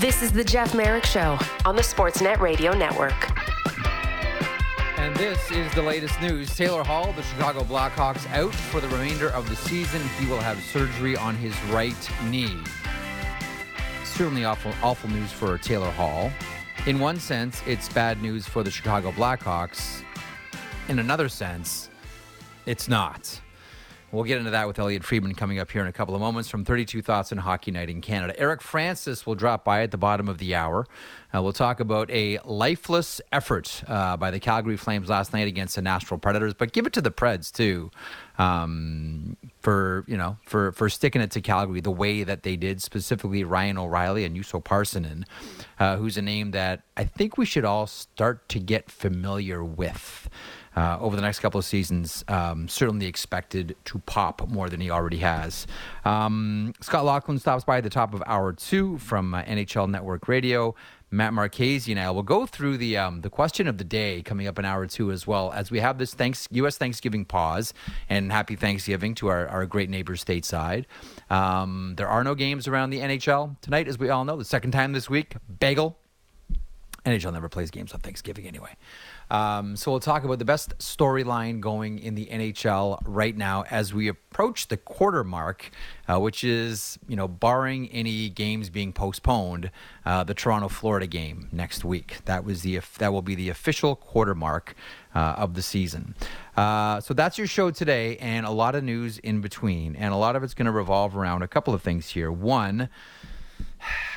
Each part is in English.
This is the Jeff Marek Show on the Sportsnet Radio Network. And this is the latest news. Taylor Hall, the Chicago Blackhawks, out for the remainder of the season. He will have surgery on his right knee. Certainly awful, awful news for Taylor Hall. In one sense, it's bad news for the Chicago Blackhawks. In another sense, it's not. We'll get into that with Elliotte Friedman coming up here in a couple of moments from 32 Thoughts on Hockey Night in Canada. Eric Francis will drop by at the bottom of the hour. Uh, we'll talk about a lifeless effort uh, by the Calgary Flames last night against the Nashville Predators, but give it to the Preds too um, for you know for for sticking it to Calgary the way that they did, specifically Ryan O'Reilly and Juuso Parssinen, uh, who's a name that I think we should all start to get familiar with uh, over the next couple of seasons, um, certainly expected to pop more than he already has. Um, Scott Laughlin stops by at the top of hour two from uh, NHL Network Radio. Matt Marchese and I will go through the um, the question of the day coming up in hour two as well as we have this thanks U.S. Thanksgiving pause and happy Thanksgiving to our, our great neighbors stateside. Um, there are no games around the NHL tonight, as we all know. The second time this week, bagel. NHL never plays games on Thanksgiving anyway. Um, so we'll talk about the best storyline going in the NHL right now as we approach the quarter mark, uh, which is you know barring any games being postponed, uh, the Toronto Florida game next week. That was the that will be the official quarter mark uh, of the season. Uh, so that's your show today, and a lot of news in between, and a lot of it's going to revolve around a couple of things here. One.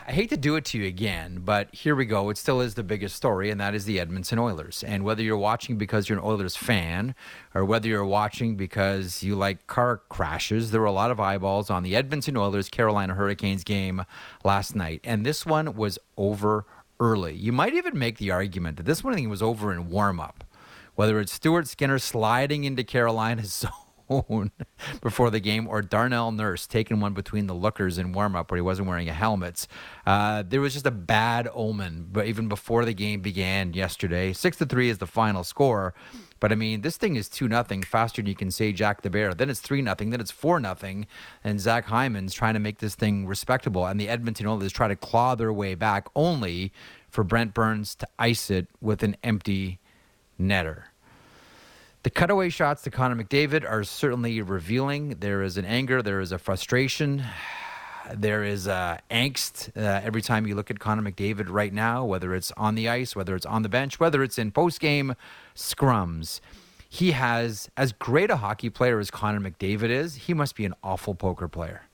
I hate to do it to you again, but here we go. It still is the biggest story, and that is the Edmonton Oilers. And whether you're watching because you're an Oilers fan or whether you're watching because you like car crashes, there were a lot of eyeballs on the Edmonton Oilers Carolina Hurricanes game last night. And this one was over early. You might even make the argument that this one I think was over in warm up. Whether it's Stuart Skinner sliding into Carolina's zone before the game, or Darnell Nurse taking one between the lookers in warm up where he wasn't wearing a helmet. Uh, there was just a bad omen, but even before the game began yesterday, six to three is the final score. But I mean, this thing is two nothing faster than you can say Jack the Bear. Then it's three nothing. Then it's four nothing, and Zach Hyman's trying to make this thing respectable. And the Edmonton Oilers try to claw their way back, only for Brent Burns to ice it with an empty netter. The cutaway shots to Connor McDavid are certainly revealing. There is an anger, there is a frustration, there is uh, angst uh, every time you look at Connor McDavid right now, whether it's on the ice, whether it's on the bench, whether it's in post game scrums. He has, as great a hockey player as Connor McDavid is, he must be an awful poker player.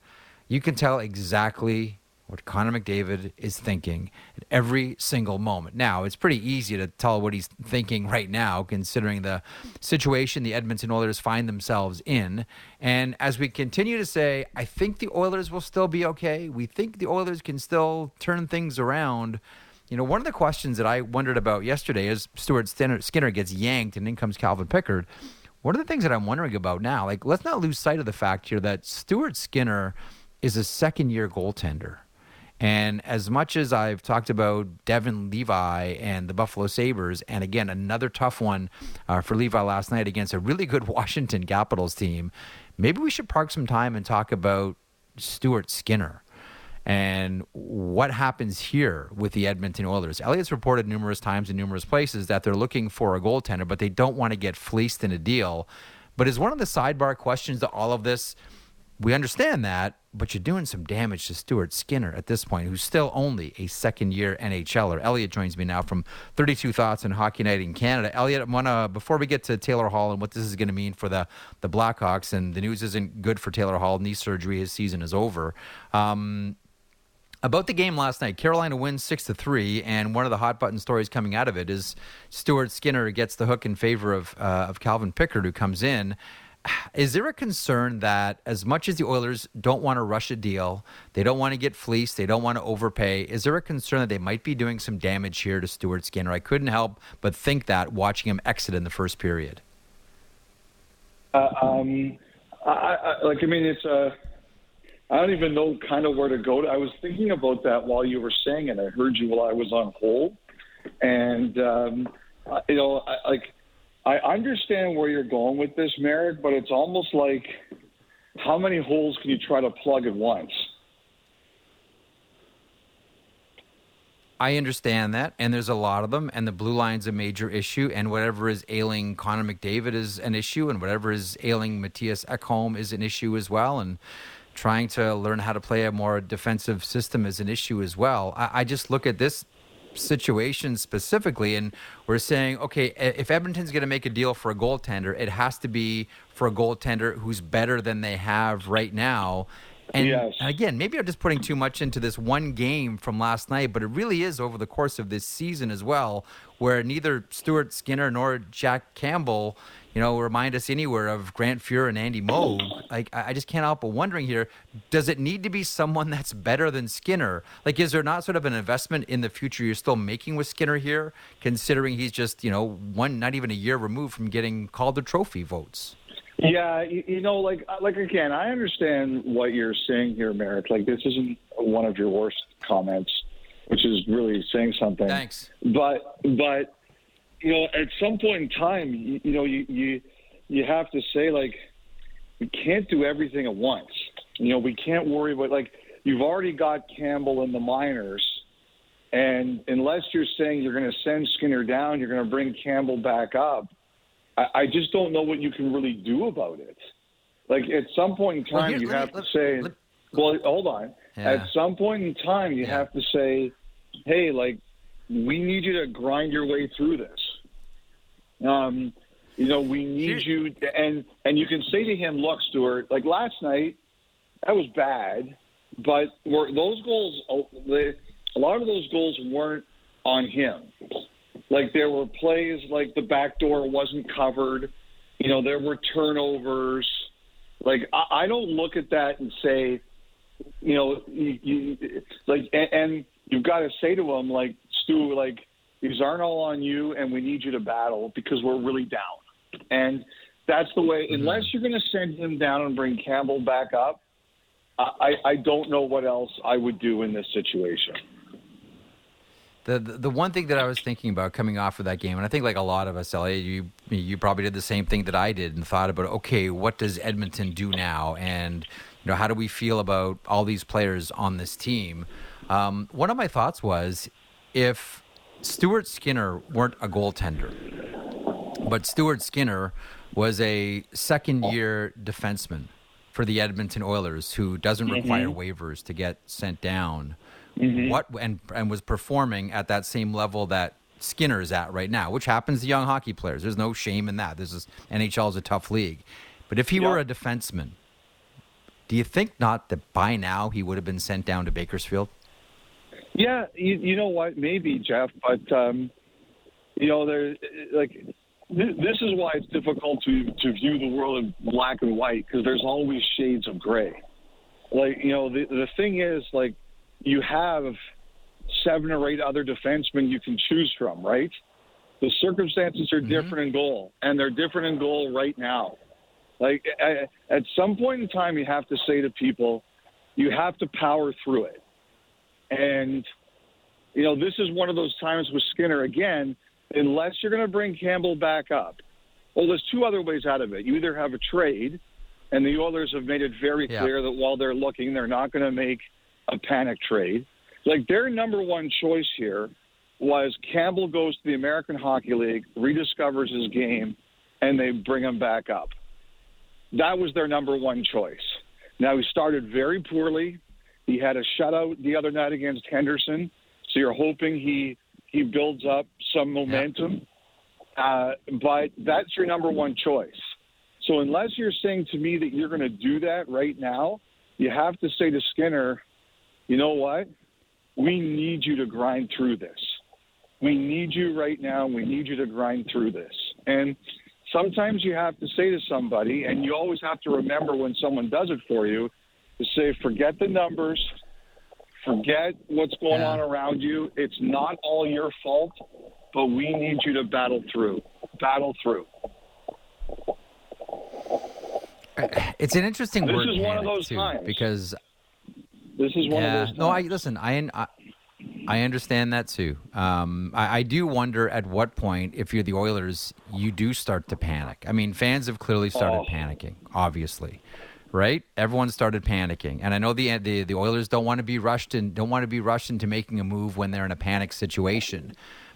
You can tell exactly what Connor McDavid is thinking at every single moment. Now, it's pretty easy to tell what he's thinking right now, considering the situation the Edmonton Oilers find themselves in. And as we continue to say, I think the Oilers will still be okay. We think the Oilers can still turn things around. You know, one of the questions that I wondered about yesterday is Stuart Skinner gets yanked and in comes Calvin Pickard. One of the things that I'm wondering about now, like, let's not lose sight of the fact here that Stuart Skinner is a second year goaltender and as much as I've talked about Devon Levi and the Buffalo Sabres, and again, another tough one uh, for Levi last night against a really good Washington Capitals team, maybe we should park some time and talk about Stuart Skinner and what happens here with the Edmonton Oilers. Elliotte's reported numerous times in numerous places that they're looking for a goaltender, but they don't want to get fleeced in a deal. But is one of the sidebar questions to all of this? We understand that, but you're doing some damage to Stuart Skinner at this point, who's still only a second year NHLer. Elliotte joins me now from 32 Thoughts and Hockey Night in Canada. Elliotte, wanna, before we get to Taylor Hall and what this is going to mean for the, the Blackhawks, and the news isn't good for Taylor Hall, knee surgery, his season is over. Um, about the game last night, Carolina wins six to three, and one of the hot button stories coming out of it is Stuart Skinner gets the hook in favor of uh, of Calvin Pickard, who comes in is there a concern that as much as the Oilers don't want to rush a deal, they don't want to get fleeced, they don't want to overpay, is there a concern that they might be doing some damage here to Stuart Skinner? I couldn't help but think that watching him exit in the first period. Uh, um, I, I, like, I mean, it's a. Uh, I don't even know kind of where to go. I was thinking about that while you were saying it. I heard you while I was on hold, and um, you know, I, like I understand where you're going with this, Marek, but it's almost like how many holes can you try to plug at once? I understand that, and there's a lot of them, and the blue line's a major issue, and whatever is ailing Connor McDavid is an issue, and whatever is ailing Mattias Ekholm is an issue as well, and trying to learn how to play a more defensive system is an issue as well. I, I just look at this situation specifically, and we're saying, okay, if Edmonton's going to make a deal for a goaltender, it has to be for a goaltender who's better than they have right now. And, yes. and again, maybe I'm just putting too much into this one game from last night, but it really is over the course of this season as well, where neither Stuart Skinner nor Jack Campbell, you know, remind us anywhere of Grant Fuhr and Andy Moog. Like, I just can't help but wondering here: Does it need to be someone that's better than Skinner? Like, is there not sort of an investment in the future you're still making with Skinner here, considering he's just you know one, not even a year removed from getting Calder Trophy votes? Yeah, you, you know, like uh, like again, I understand what you're saying here, Marek. Like this isn't one of your worst comments, which is really saying something. Thanks. But but you know, at some point in time, you, you know, you you you have to say like we can't do everything at once. You know, we can't worry about like you've already got Campbell in the minors. And unless you're saying you're going to send Skinner down, you're going to bring Campbell back up I, I just don't know what you can really do about it. Like at some point in time, Well, here, you let me- have let- to say, let- well, hold on. Yeah. At some point in time, you Yeah. have to say, hey, like, we need you to grind your way through this. Um, you know, we need you, to, and and you can say to him, look, Stuart, like last night, that was bad, but were those goals? oh, a lot of those goals weren't on him. Like there were plays like the back door wasn't covered. You know, there were turnovers. Like I, I don't look at that and say, you know, you, you like, and, and you've got to say to him like, Stu, like these aren't all on you, and we need you to battle because we're really down. And that's the way. Unless you're going to send him down and bring Campbell back up, I, I don't know what else I would do in this situation. The, the the one thing that I was thinking about coming off of that game, and I think like a lot of us, Elliotte, you you probably did the same thing that I did, and thought about okay, what does Edmonton do now, and you know how do we feel about all these players on this team? Um, one of my thoughts was if Stuart Skinner weren't a goaltender, but Stuart Skinner was a second oh. year defenseman for the Edmonton Oilers who doesn't mm-hmm. require waivers to get sent down. Mm-hmm. What and and was performing at that same level that Skinner is at right now, which happens to young hockey players. There's no shame in that. This is NHL is a tough league. But if he were a defenseman, do you think not that by now he would have been sent down to Bakersfield? Yeah, you, you know what? Maybe Jeff, but um, you know, there like th- this is why it's difficult to to view the world in black and white because there's always shades of gray. Like you know, the the thing is like you have seven or eight other defensemen you can choose from, right? The circumstances are different in goal, and they're different in goal right now. Like at some point in time, you have to say to people, you have to power through it. And, you know, this is one of those times with Skinner, again, unless you're going to bring Campbell back up. Well, there's two other ways out of it. You either have a trade, and the Oilers have made it very Yeah. clear that while they're looking, they're not going to make a panic trade. Like their number one choice here was Campbell goes to the American Hockey League, rediscovers his game, and they bring him back up. That was their number one choice. Now he started very poorly. He had a shutout the other night against Henderson, so you're hoping he he builds up some momentum. Uh, but that's your number one choice. So unless you're saying to me that you're going to do that right now, you have to say to Skinner, you know what? We need you to grind through this. We need you right now. We need you to grind through this. And sometimes you have to say to somebody, and you always have to remember when someone does it for you, to say, forget the numbers, forget what's going Yeah. on around you. It's not all your fault, but we need you to battle through. Battle through. It's an interesting This word is one of those too, times. because This is one yeah, of those. no, I listen. I, I I understand that too. Um, I, I do wonder at what point, if you're the Oilers, you do start to panic. I mean, fans have clearly started Oh. panicking, obviously. Right? Everyone started panicking, and I know the the, the Oilers don't want to be rushed and don't want to be rushed into making a move when they're in a panic situation.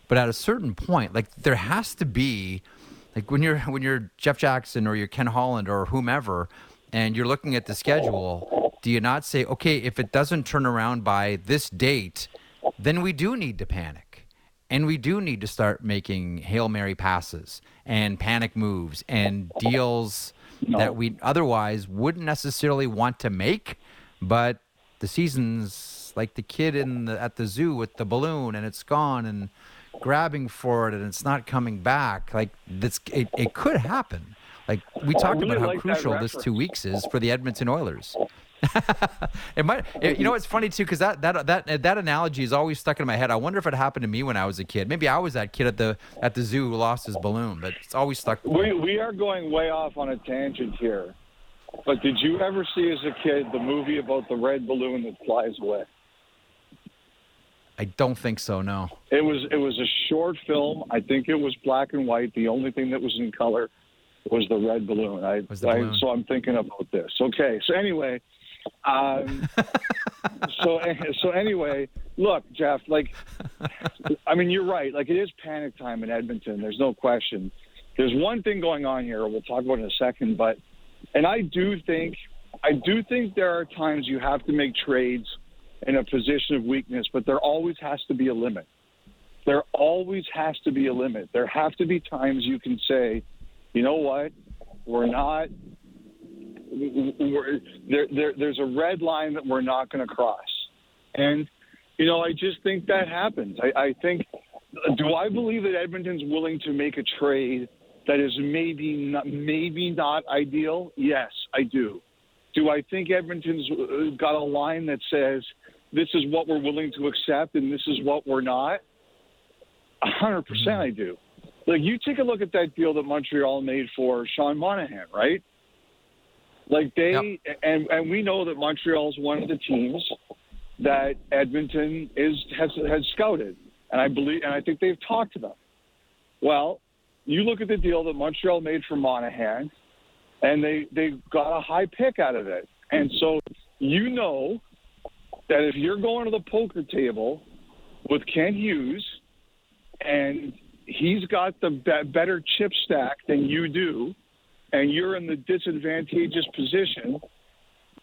But at a certain point, like there has to be, like when you're when you're Jeff Jackson or you're Ken Holland or whomever, and you're looking at the schedule, do you not say, okay, if it doesn't turn around by this date, then we do need to panic. And we do need to start making Hail Mary passes and panic moves and deals no. that we otherwise wouldn't necessarily want to make. But the season's like the kid in the, at the zoo with the balloon and it's gone and grabbing for it and it's not coming back. Like this, it, it could happen. Like we talked really about how like crucial this two weeks is for the Edmonton Oilers. It might, it, you know, it's funny too because that that that that analogy is always stuck in my head. I wonder if it happened to me when I was a kid. Maybe I was that kid at the at the zoo who lost his balloon, but it's always stuck. We we are going way off on a tangent here. But did you ever see as a kid the movie about the red balloon that flies away? I don't think so. No. It was it was a short film. I think it was black and white. The only thing that was in color was the red balloon. I, was the balloon. I so I'm thinking about this. Okay. So anyway, um, so so anyway, look, Jeff. Like, I mean, you're right. Like, it is panic time in Edmonton. There's no question. There's one thing going on here. We'll talk about in a second, but and I do think I do think there are times you have to make trades in a position of weakness, but there always has to be a limit. There always has to be a limit. There have to be times you can say, you know what, we're not there, there, there's a red line that we're not going to cross. And, you know, I just think that happens. I, I think, do I believe that Edmonton's willing to make a trade that is maybe not, maybe not ideal? Yes, I do. Do I think Edmonton's got a line that says this is what we're willing to accept and this is what we're not? Hundred percent, mm-hmm. I do. Like you take a look at that deal that Montreal made for Sean Monahan, right? Like they yep. and and we know that Montreal is one of the teams that Edmonton is has has scouted, and I believe and I think they've talked to them. Well, you look at the deal that Montreal made for Monahan, and they they got a high pick out of it, and so you know that if you're going to the poker table with Kent Hughes, and he's got the be- better chip stack than you do and you're in the disadvantageous position,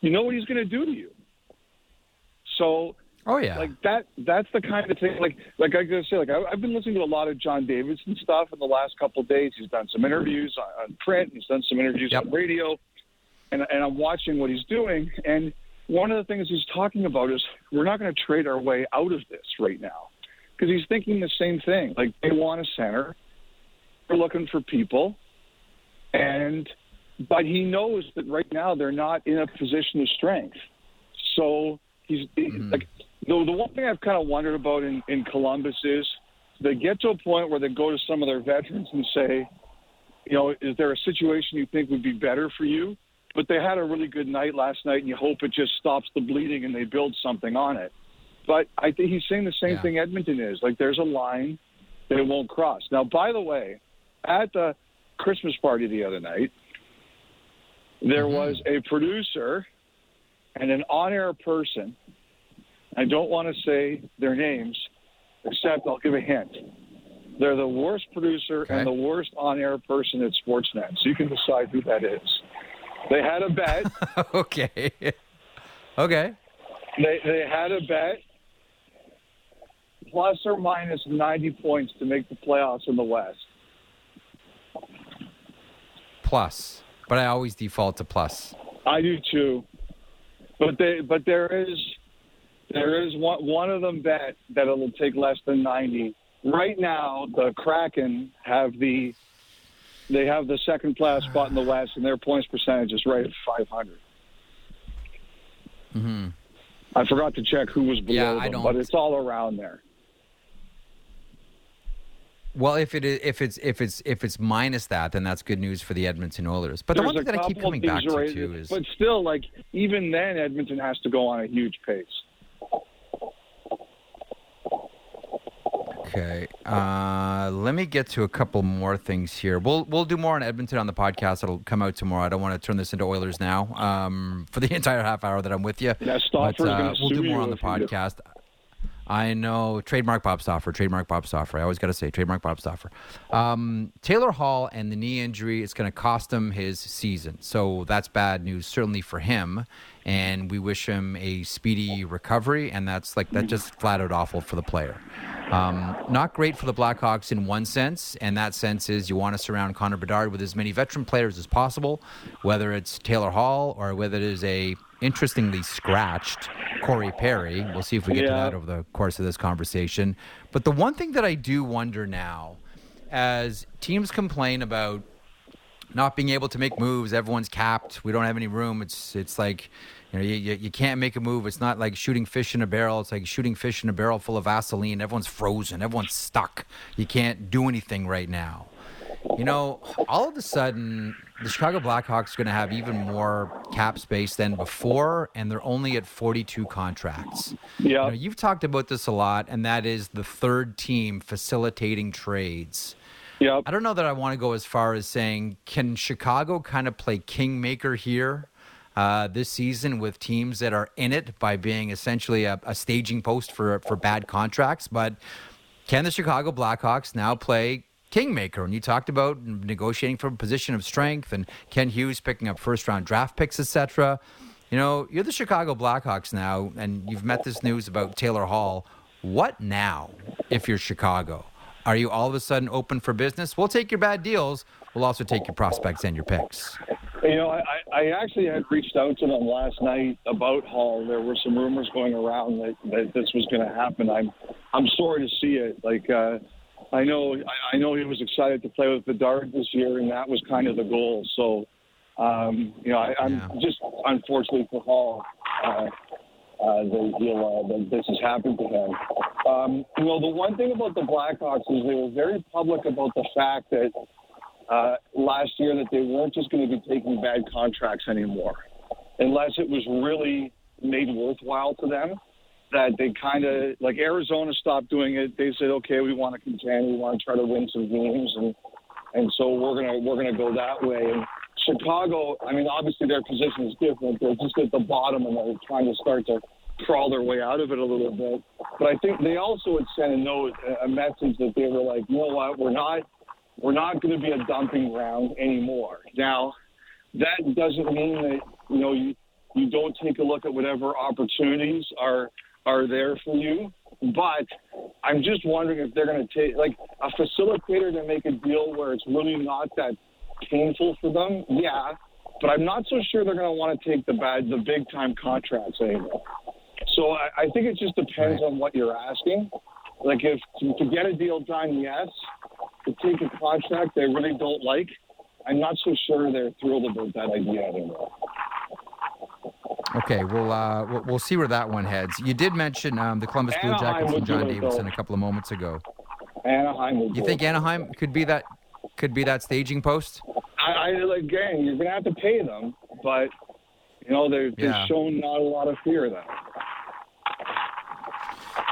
you know what he's going to do to you. So, oh yeah, like that. That's the kind of thing. Like, like I gotta say, like I, have been listening to a lot of John Davidson stuff in the last couple of days. He's done some interviews on, on print. He's done some interviews yep. on radio, and and I'm watching what he's doing. And one of the things he's talking about is we're not going to trade our way out of this right now because he's thinking the same thing. Like they want a center. They're looking for people and but he knows that right now they're not in a position of strength. So he's mm-hmm. like the the one thing I've kind of wondered about in, in Columbus is they get to a point where they go to some of their veterans and say, you know, is there a situation you think would be better for you? But they had a really good night last night, and you hope it just stops the bleeding and they build something on it. But I think he's saying the same yeah. thing Edmonton is. Like there's a line they won't cross. Now, by the way, at the Christmas party the other night, there mm-hmm. was a producer and an on air person. I don't want to say their names, except I'll give a hint. They're the worst producer okay. and the worst on air person at Sportsnet. So you can decide who that is. They had a bet. okay. Okay. They, they had a bet plus or minus 90 points to make the playoffs in the West plus, but I always default to plus. I do too, but they but there is there is one one of them bet that it'll take less than ninety. Right now, the Kraken have the they have the second class spot in the West, and their points percentage is right at five hundred. Mm-hmm. I forgot to check who was below yeah, them, but it's all around there. Well, if it is, if it's if it's if it's minus that, then that's good news for the Edmonton Oilers. But There's the one thing that I keep coming back to right, too is, but still, like even then, Edmonton has to go on a huge pace. Okay. Uh, let me get to a couple more things here. We'll we'll do more on Edmonton on the podcast. It'll come out tomorrow. I don't want to turn this into Oilers now um, for the entire half hour that I'm with you. Yeah, but, uh, we'll do more on the podcast. I know. Trademark Bob Stauffer. Trademark Bob Stauffer. I always got to say trademark Bob Stauffer. Um, Taylor Hall and the knee injury, it's going to cost him his season. So that's bad news, certainly for him. And we wish him a speedy recovery. And that's like, that just flat out awful for the player. Um, not great for the Blackhawks in one sense, and that sense is you want to surround Connor Bedard with as many veteran players as possible, whether it's Taylor Hall or whether it is a interestingly scratched Corey Perry. We'll see if we get yeah. to that over the course of this conversation. But the one thing that I do wonder now, as teams complain about not being able to make moves, everyone's capped. We don't have any room. It's it's like you know you, you can't make a move. It's not like shooting fish in a barrel. It's like shooting fish in a barrel full of Vaseline. Everyone's frozen. Everyone's stuck. You can't do anything right now. You know, all of a sudden, the Chicago Blackhawks are going to have even more cap space than before, and they're only at 42 contracts. Yeah. You know, you've talked about this a lot, and that is the third team facilitating trades. Yep. I don't know that I want to go as far as saying, can Chicago kind of play kingmaker here uh, this season with teams that are in it by being essentially a, a staging post for, for bad contracts? But can the Chicago Blackhawks now play kingmaker. And you talked about negotiating from a position of strength and Kent Hughes picking up first round draft picks, etc. You know, you're the Chicago Blackhawks now, and you've met this news about Taylor Hall. What now if you're Chicago? Are you all of a sudden open for business? We'll take your bad deals. We'll also take your prospects and your picks. You know, I, I actually had reached out to them last night about Hall. There were some rumors going around that, that this was going to happen. I'm I'm sorry to see it. Like uh, I know I know he was excited to play with Bedard this year, and that was kind of the goal. So, um, you know, I, I'm yeah. just unfortunately for Hall uh, uh, that, he'll, uh, that this has happened to him. Um, you know, the one thing about the Blackhawks is they were very public about the fact that uh, last year that they weren't just going to be taking bad contracts anymore, unless it was really made worthwhile to them that they kind of like Arizona stopped doing it. They said, okay, we want to contend, we want to try to win some games, and and so we're gonna we're gonna go that way. And Chicago, I mean, obviously their position is different. They're just at the bottom, and they're trying to start to crawl their way out of it a little bit. But I think they also had sent a note, a message that they were like, you know what, we're not we're not going to be a dumping ground anymore. Now, that doesn't mean that you know you you don't take a look at whatever opportunities are are there for you. But I'm just wondering if they're going to take like a facilitator to make a deal where it's really not that painful for them. Yeah, but I'm not so sure they're going to want to take the bad, the big time contracts anymore. So I, I think it just depends on what you're asking. Like if to, to get a deal done, yes. To take a contract they really don't like, I'm not so sure they're thrilled about that idea anymore. Okay, we'll, uh, we'll, we'll see where that one heads. You did mention um, the Columbus Blue Jackets and John Davidson a couple of moments ago. Anaheim. you think Anaheim could be that could be that staging post? I, I again, you're gonna have to pay them, but you know they've, yeah. they've shown not a lot of fear there.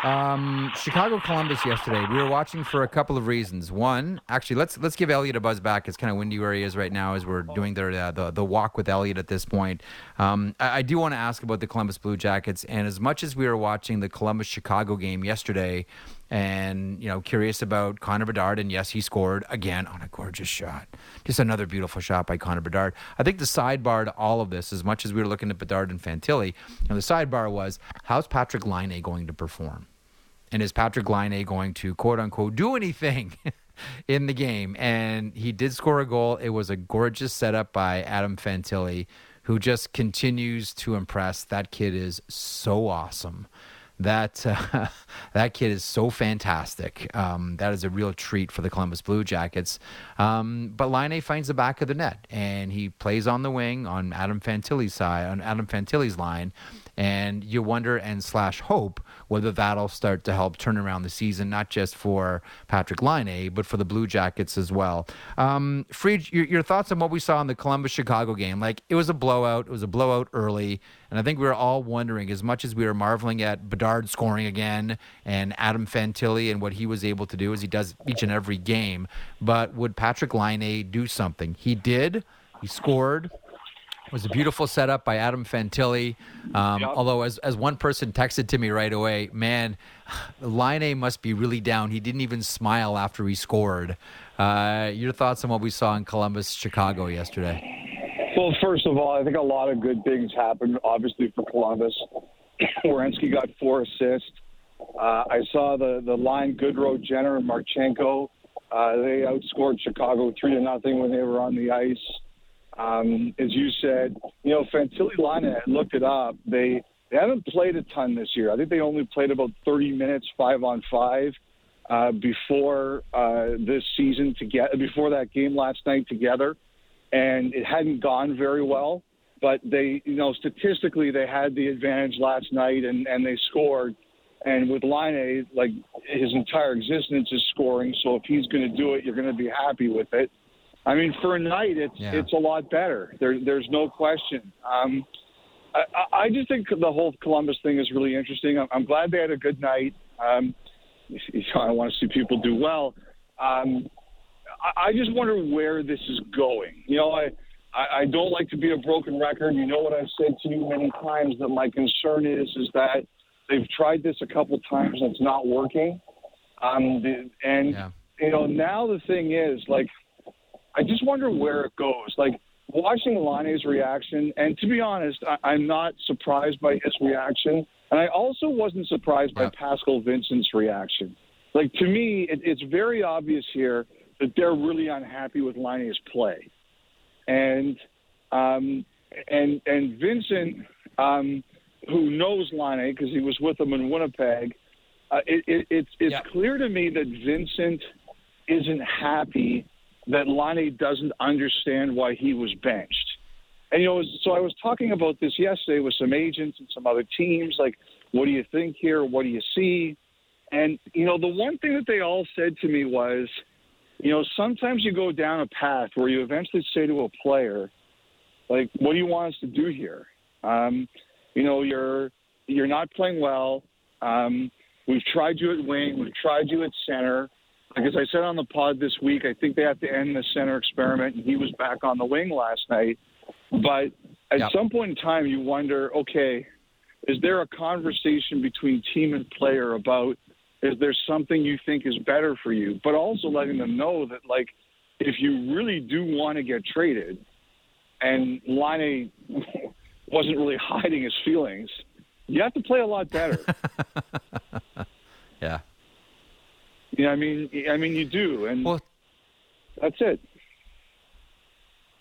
Um, Chicago Columbus yesterday. We were watching for a couple of reasons. One, actually, let's let's give Elliotte a buzz back. It's kind of windy where he is right now as we're doing the uh, the, the walk with Elliotte at this point. Um, I, I do want to ask about the Columbus Blue Jackets, and as much as we were watching the Columbus Chicago game yesterday, and you know curious about Connor Bedard and yes he scored again on a gorgeous shot just another beautiful shot by Connor Bedard I think the sidebar to all of this as much as we were looking at Bedard and Fantilli you know, the sidebar was how's Patrik Laine going to perform and is Patrik Laine going to quote unquote do anything in the game? And he did score a goal. It was a gorgeous setup by Adam Fantilli who just continues to impress. That kid is so awesome. That uh, that kid is so fantastic. Um, that is a real treat for the Columbus Blue Jackets. Um, but Laine finds the back of the net, and he plays on the wing on Adam Fantilli's side, on Adam Fantilli's line, and you wonder and slash hope whether that'll start to help turn around the season, not just for Patrik Laine, but for the Blue Jackets as well. Um, Fried, your, your thoughts on what we saw in the Columbus Chicago game? Like it was a blowout. It was a blowout early, and I think we were all wondering, as much as we were marveling at Bedard scoring again and Adam Fantilli and what he was able to do as he does each and every game, but would Patrik Laine do something? He did. He scored. It was a beautiful setup by Adam Fantilli. Um, yep. Although, as, as one person texted to me right away, man, Line A must be really down. He didn't even smile after he scored. Uh, your thoughts on what we saw in Columbus, Chicago yesterday? Well, first of all, I think a lot of good things happened, obviously, for Columbus. Werenski got four assists. Uh, I saw the, the line Goodrow, Jenner, and Marchenko. Uh, they outscored Chicago three to nothing when they were on the ice. Um, as you said, you know, Fantilli Laine looked it up. They they haven't played a ton this year. I think they only played about 30 minutes, five on five, uh, before uh, this season together. Before that game last night together, and it hadn't gone very well. But they, you know, statistically they had the advantage last night, and and they scored. And with Laine, like his entire existence is scoring. So if he's going to do it, you're going to be happy with it. I mean, for a night, it's yeah. it's a lot better. There, there's no question. Um, I, I just think the whole Columbus thing is really interesting. I'm, I'm glad they had a good night. Um, you know, I want to see people do well. Um, I, I just wonder where this is going. You know, I, I I don't like to be a broken record. You know what I've said to you many times that my concern is is that they've tried this a couple times and it's not working. Um, and yeah. you know now the thing is like I just wonder where it goes. Like watching Laine's reaction, and to be honest, I, am not surprised by his reaction, and I also wasn't surprised yeah. by Pascal Vincent's reaction. Like to me, it, it's very obvious here that they're really unhappy with Laine's play, and um, and and Vincent, um, who knows Laine because he was with him in Winnipeg, uh, it, it, it's it's yeah. clear to me that Vincent isn't happy that Laine doesn't understand why he was benched. And, you know, so I was talking about this yesterday with some agents and some other teams. Like, what do you think here? What do you see? And, you know, the one thing that they all said to me was, you know, sometimes you go down a path where you eventually say to a player, like, what do you want us to do here? Um, you know, you're you're not playing well. Um, we've tried you at wing. We've tried you at center. Like as I said on the pod this week, I think they have to end the center experiment, and he was back on the wing last night. But at yep. some point in time, you wonder, okay, is there a conversation between team and player about is there something you think is better for you? But also letting them know that, like, if you really do want to get traded, and Laine wasn't really hiding his feelings, you have to play a lot better. yeah. Yeah, I mean, I mean, you do, and well, that's it.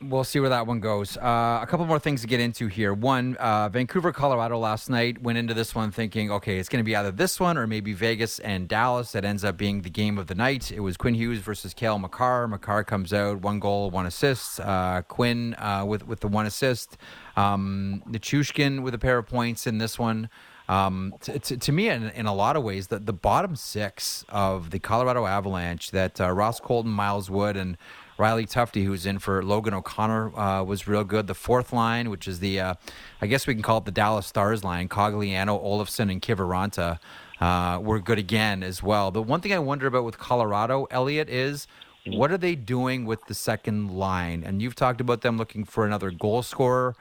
We'll see where that one goes. Uh, a couple more things to get into here. One, uh, Vancouver, Colorado last night went into this one thinking, okay, it's going to be either this one or maybe Vegas and Dallas. That ends up being the game of the night. It was Quinn Hughes versus Cale Makar. Makar comes out, one goal, one assist. Uh, Quinn uh, with with the one assist. Um, Nichushkin with a pair of points in this one. Um, to, to, to, me, in, in, a lot of ways, the, the bottom six of the Colorado Avalanche that uh, Ross Colton, Miles Wood, and Riley Tufte, who's in for Logan O'Connor, uh, was real good. The fourth line, which is the, uh, I guess we can call it the Dallas Stars line, Cogliano, Olofsson, and Kiviranta, uh, were good again as well. The one thing I wonder about with Colorado, Elliotte, is what are they doing with the second line? And you've talked about them looking for another goal scorer.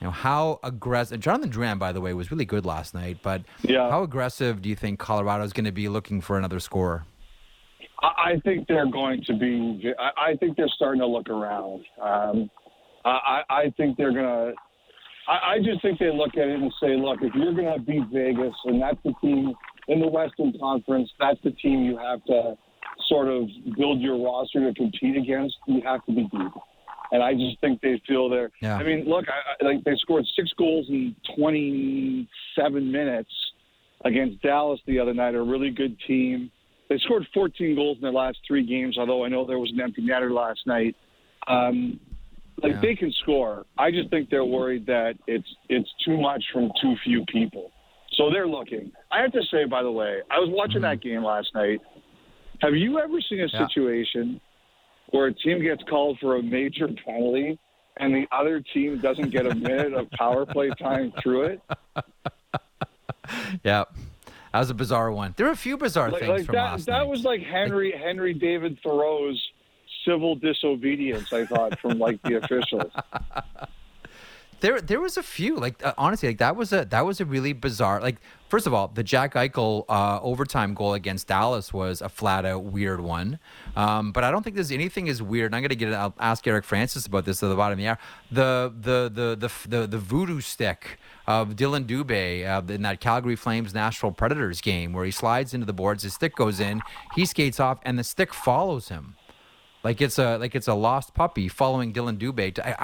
You know, how aggressive? Jonathan Drouin, by the way, was really good last night. But yeah. how aggressive do you think Colorado is going to be looking for another scorer? I think they're going to be. I think they're starting to look around. Um, I, I think they're going to. I just think they look at it and say, look, if you're going to beat Vegas, and that's the team in the Western Conference, that's the team you have to sort of build your roster to compete against. You have to be deep and I just think they feel they're. Yeah. I mean, look, I, I, like they scored six goals in 27 minutes against Dallas the other night. A really good team. They scored 14 goals in their last three games. Although I know there was an empty netter last night. Um, like yeah. they can score. I just think they're worried that it's it's too much from too few people. So they're looking. I have to say, by the way, I was watching mm-hmm. that game last night. Have you ever seen a yeah. situation where a team gets called for a major penalty and the other team doesn't get a minute of power play time through it. Yeah. That was a bizarre one. There were a few bizarre Like, things like from that, last that night. was like Henry Henry David Thoreau's civil disobedience. I thought from like the officials. There, there was a few. Like uh, honestly, like that was a that was a really bizarre. Like first of all, the Jack Eichel uh, overtime goal against Dallas was a flat out weird one. Um, but I don't think there's anything as weird. And I'm gonna get. I'll ask Eric Francis about this at the bottom of the hour. The the the the the, the voodoo stick of Dylan Dubé uh, in that Calgary Flames Nashville Predators game where he slides into the boards, his stick goes in, he skates off, and the stick follows him like it's a like it's a lost puppy following Dylan Dubé. I,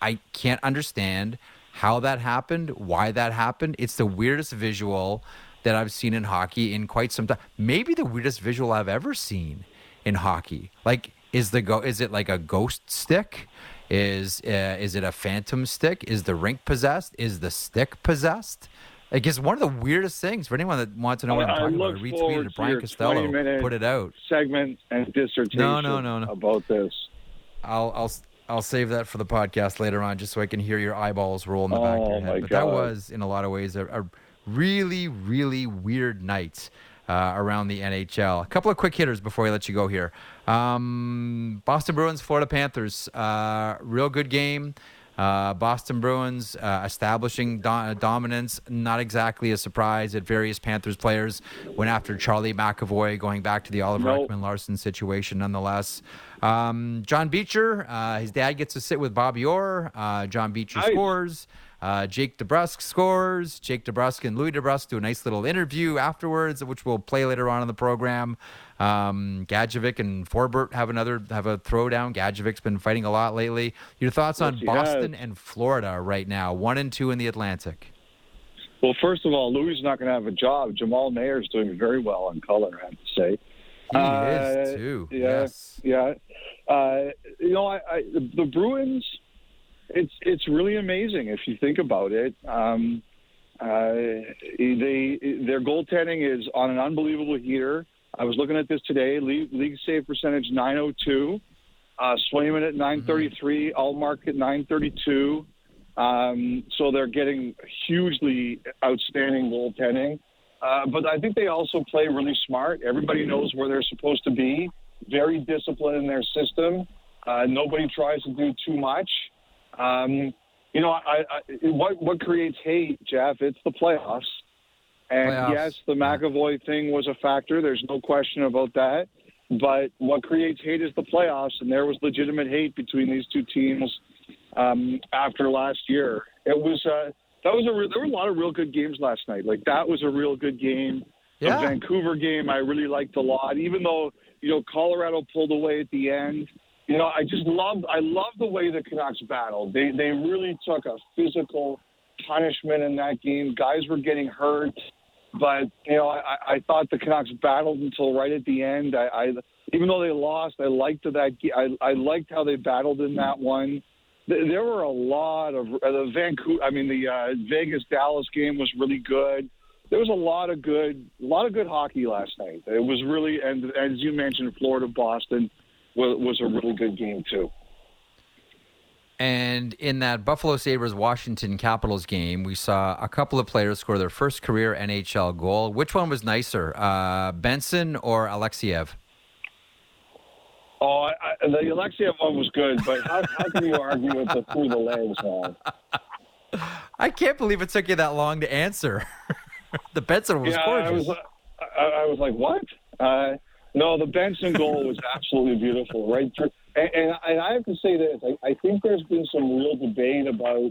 I I can't understand how that happened, why that happened. It's the weirdest visual that I've seen in hockey in quite some time. Maybe the weirdest visual I've ever seen in hockey. Like is the go is it like a ghost stick? Is uh, is it a phantom stick? Is the rink possessed? Is the stick possessed? Like guess one of the weirdest things for anyone that wants to know what I- I I'm talking about. I retweeted it. Brian Costello 20-minute put it out. Segment and dissertation. No, no, no, no. about this. I'll I'll I'll save that for the podcast later on, just so I can hear your eyeballs roll in the back of Oh, your my head. But that was, in a lot of ways, a, a really, really weird night uh, around the NHL. A couple of quick hitters before I let you go here. Um, Boston Bruins, Florida Panthers, uh, real good game. Uh, Boston Bruins uh, establishing do- dominance, not exactly a surprise that various Panthers players went after Charlie McAvoy, going back to the Oliver Nope. Ekman Larsson situation nonetheless. Um, John Beecher, uh, his dad gets to sit with Bobby Orr. Uh, John Beecher Nice. scores. Uh, Jake DeBrusk scores. Jake DeBrusk and Louis DeBrusk do a nice little interview afterwards, which we'll play later on in the program. Um, Gadjovich and Forbort have another have a throwdown. Gadjovich's been fighting a lot lately. Your thoughts on Yes, he Boston has. and Florida right now, one and two in the Atlantic. Well, first of all, Louis is not going to have a job. Jamal Mayer is doing very well on color, I have to say. He Uh, is too. Yeah, Yes. yeah. Uh, you know, I, I, the, the Bruins. It's it's really amazing if you think about it. Um, uh, they their goaltending is on an unbelievable heater. I was looking at this today. League, league save percentage 902. Uh, Swayman at 933. Ullmark at 932. Um, so they're getting hugely outstanding goaltending. Uh, but I think they also play really smart. Everybody knows where they're supposed to be. Very disciplined in their system. Uh, nobody tries to do too much. Um, you know, I, I, what what creates hate, Jeff? It's the playoffs. And Playoffs. yes, the McAvoy thing was a factor. There's no question about that. But what creates hate is the playoffs, and there was legitimate hate between these two teams um, after last year. It was uh, that was a re- there were a lot of real good games last night. Like that was a real good game. Yeah. The Vancouver game I really liked a lot, even though you know Colorado pulled away at the end. You know, I just love I love the way the Canucks battled. They they really took a physical punishment in that game. Guys were getting hurt, but you know I, I thought the Canucks battled until right at the end. I, I even though they lost, I liked that. I I liked how they battled in that one. Th- There were a lot of uh, the Vancouver. I mean, the uh, Vegas Dallas game was really good. There was a lot of good, a lot of good hockey last night. It was really, and as you mentioned, Florida Boston was, was a really good game too. And in that Buffalo Sabres Washington Capitals game, we saw a couple of players score their first career NHL goal. Which one was nicer, uh, Benson or Alexeyev? Oh, I, I, the Alexeyev one was good, but how, how can you argue with the through the legs one? I can't believe it took you that long to answer. the Benson was yeah, gorgeous. I was, I, I was like, what? Uh, no, the Benson goal was absolutely beautiful, right through. And, and, I have to say this: I, I think there's been some real debate about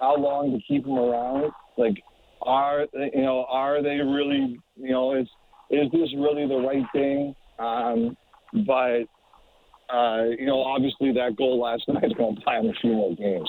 how long to keep him around. Like, are you know, are they really, you know, is is this really the right thing? Um, but uh, you know, obviously that goal last night is going to buy him a few more games.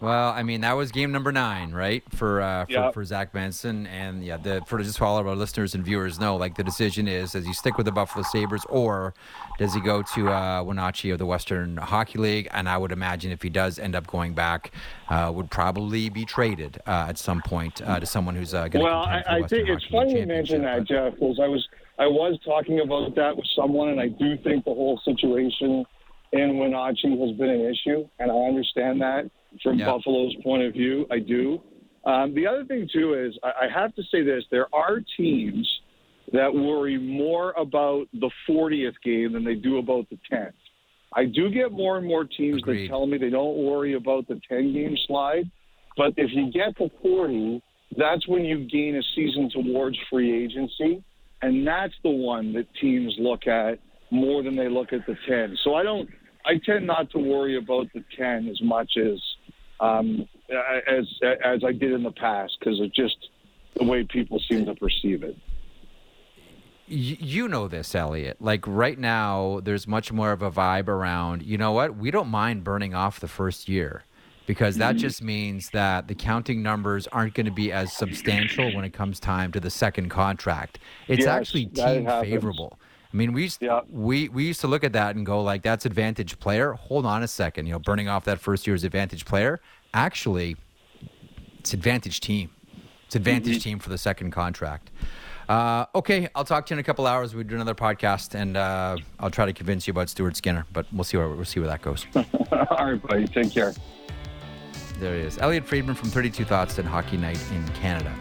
Well, I mean, that was game number nine, right? For uh, for, Yeah. for Zach Benson, and yeah, the for just for all of our listeners and viewers know, like the decision is: does he stick with the Buffalo Sabres, or does he go to uh, Wenatchee of the Western Hockey League? And I would imagine if he does end up going back, uh, would probably be traded uh, at some point uh, to someone who's uh, going to Well, I, I think it's funny you mention that, Jeff, because I was I was talking about that with someone, and I do think the whole situation in Wenatchee has been an issue, and I understand that from Yeah. Buffalo's point of view. I do. Um, the other thing too is I, I have to say this: there are teams that worry more about the 40th game than they do about the 10th. I do get more and more teams Agreed. that tell me they don't worry about the 10 game slide, but if you get to 40, that's when you gain a season towards free agency, and that's the one that teams look at more than they look at the 10. So I don't. I tend not to worry about the 10 as much as um, as as I did in the past because of just the way people seem to perceive it. You know this, Elliotte. Like right now, there's much more of a vibe around. You know what? We don't mind burning off the first year because that Mm-hmm. just means that the counting numbers aren't going to be as substantial when it comes time to the second contract. It's Yes, actually team favorable. I mean, we used, Yeah. we we used to look at that and go like, "That's advantage player." Hold on a second, you know, burning off that first year's advantage player. Actually, it's advantage team. It's advantage Mm-hmm. team for the second contract. Uh, okay, I'll talk to you in a couple hours. We do another podcast, and uh, I'll try to convince you about Stuart Skinner. But we'll see where we'll see where that goes. All right, buddy. Take care. there he is, Elliotte Friedman from Thirty Two Thoughts and Hockey Night in Canada.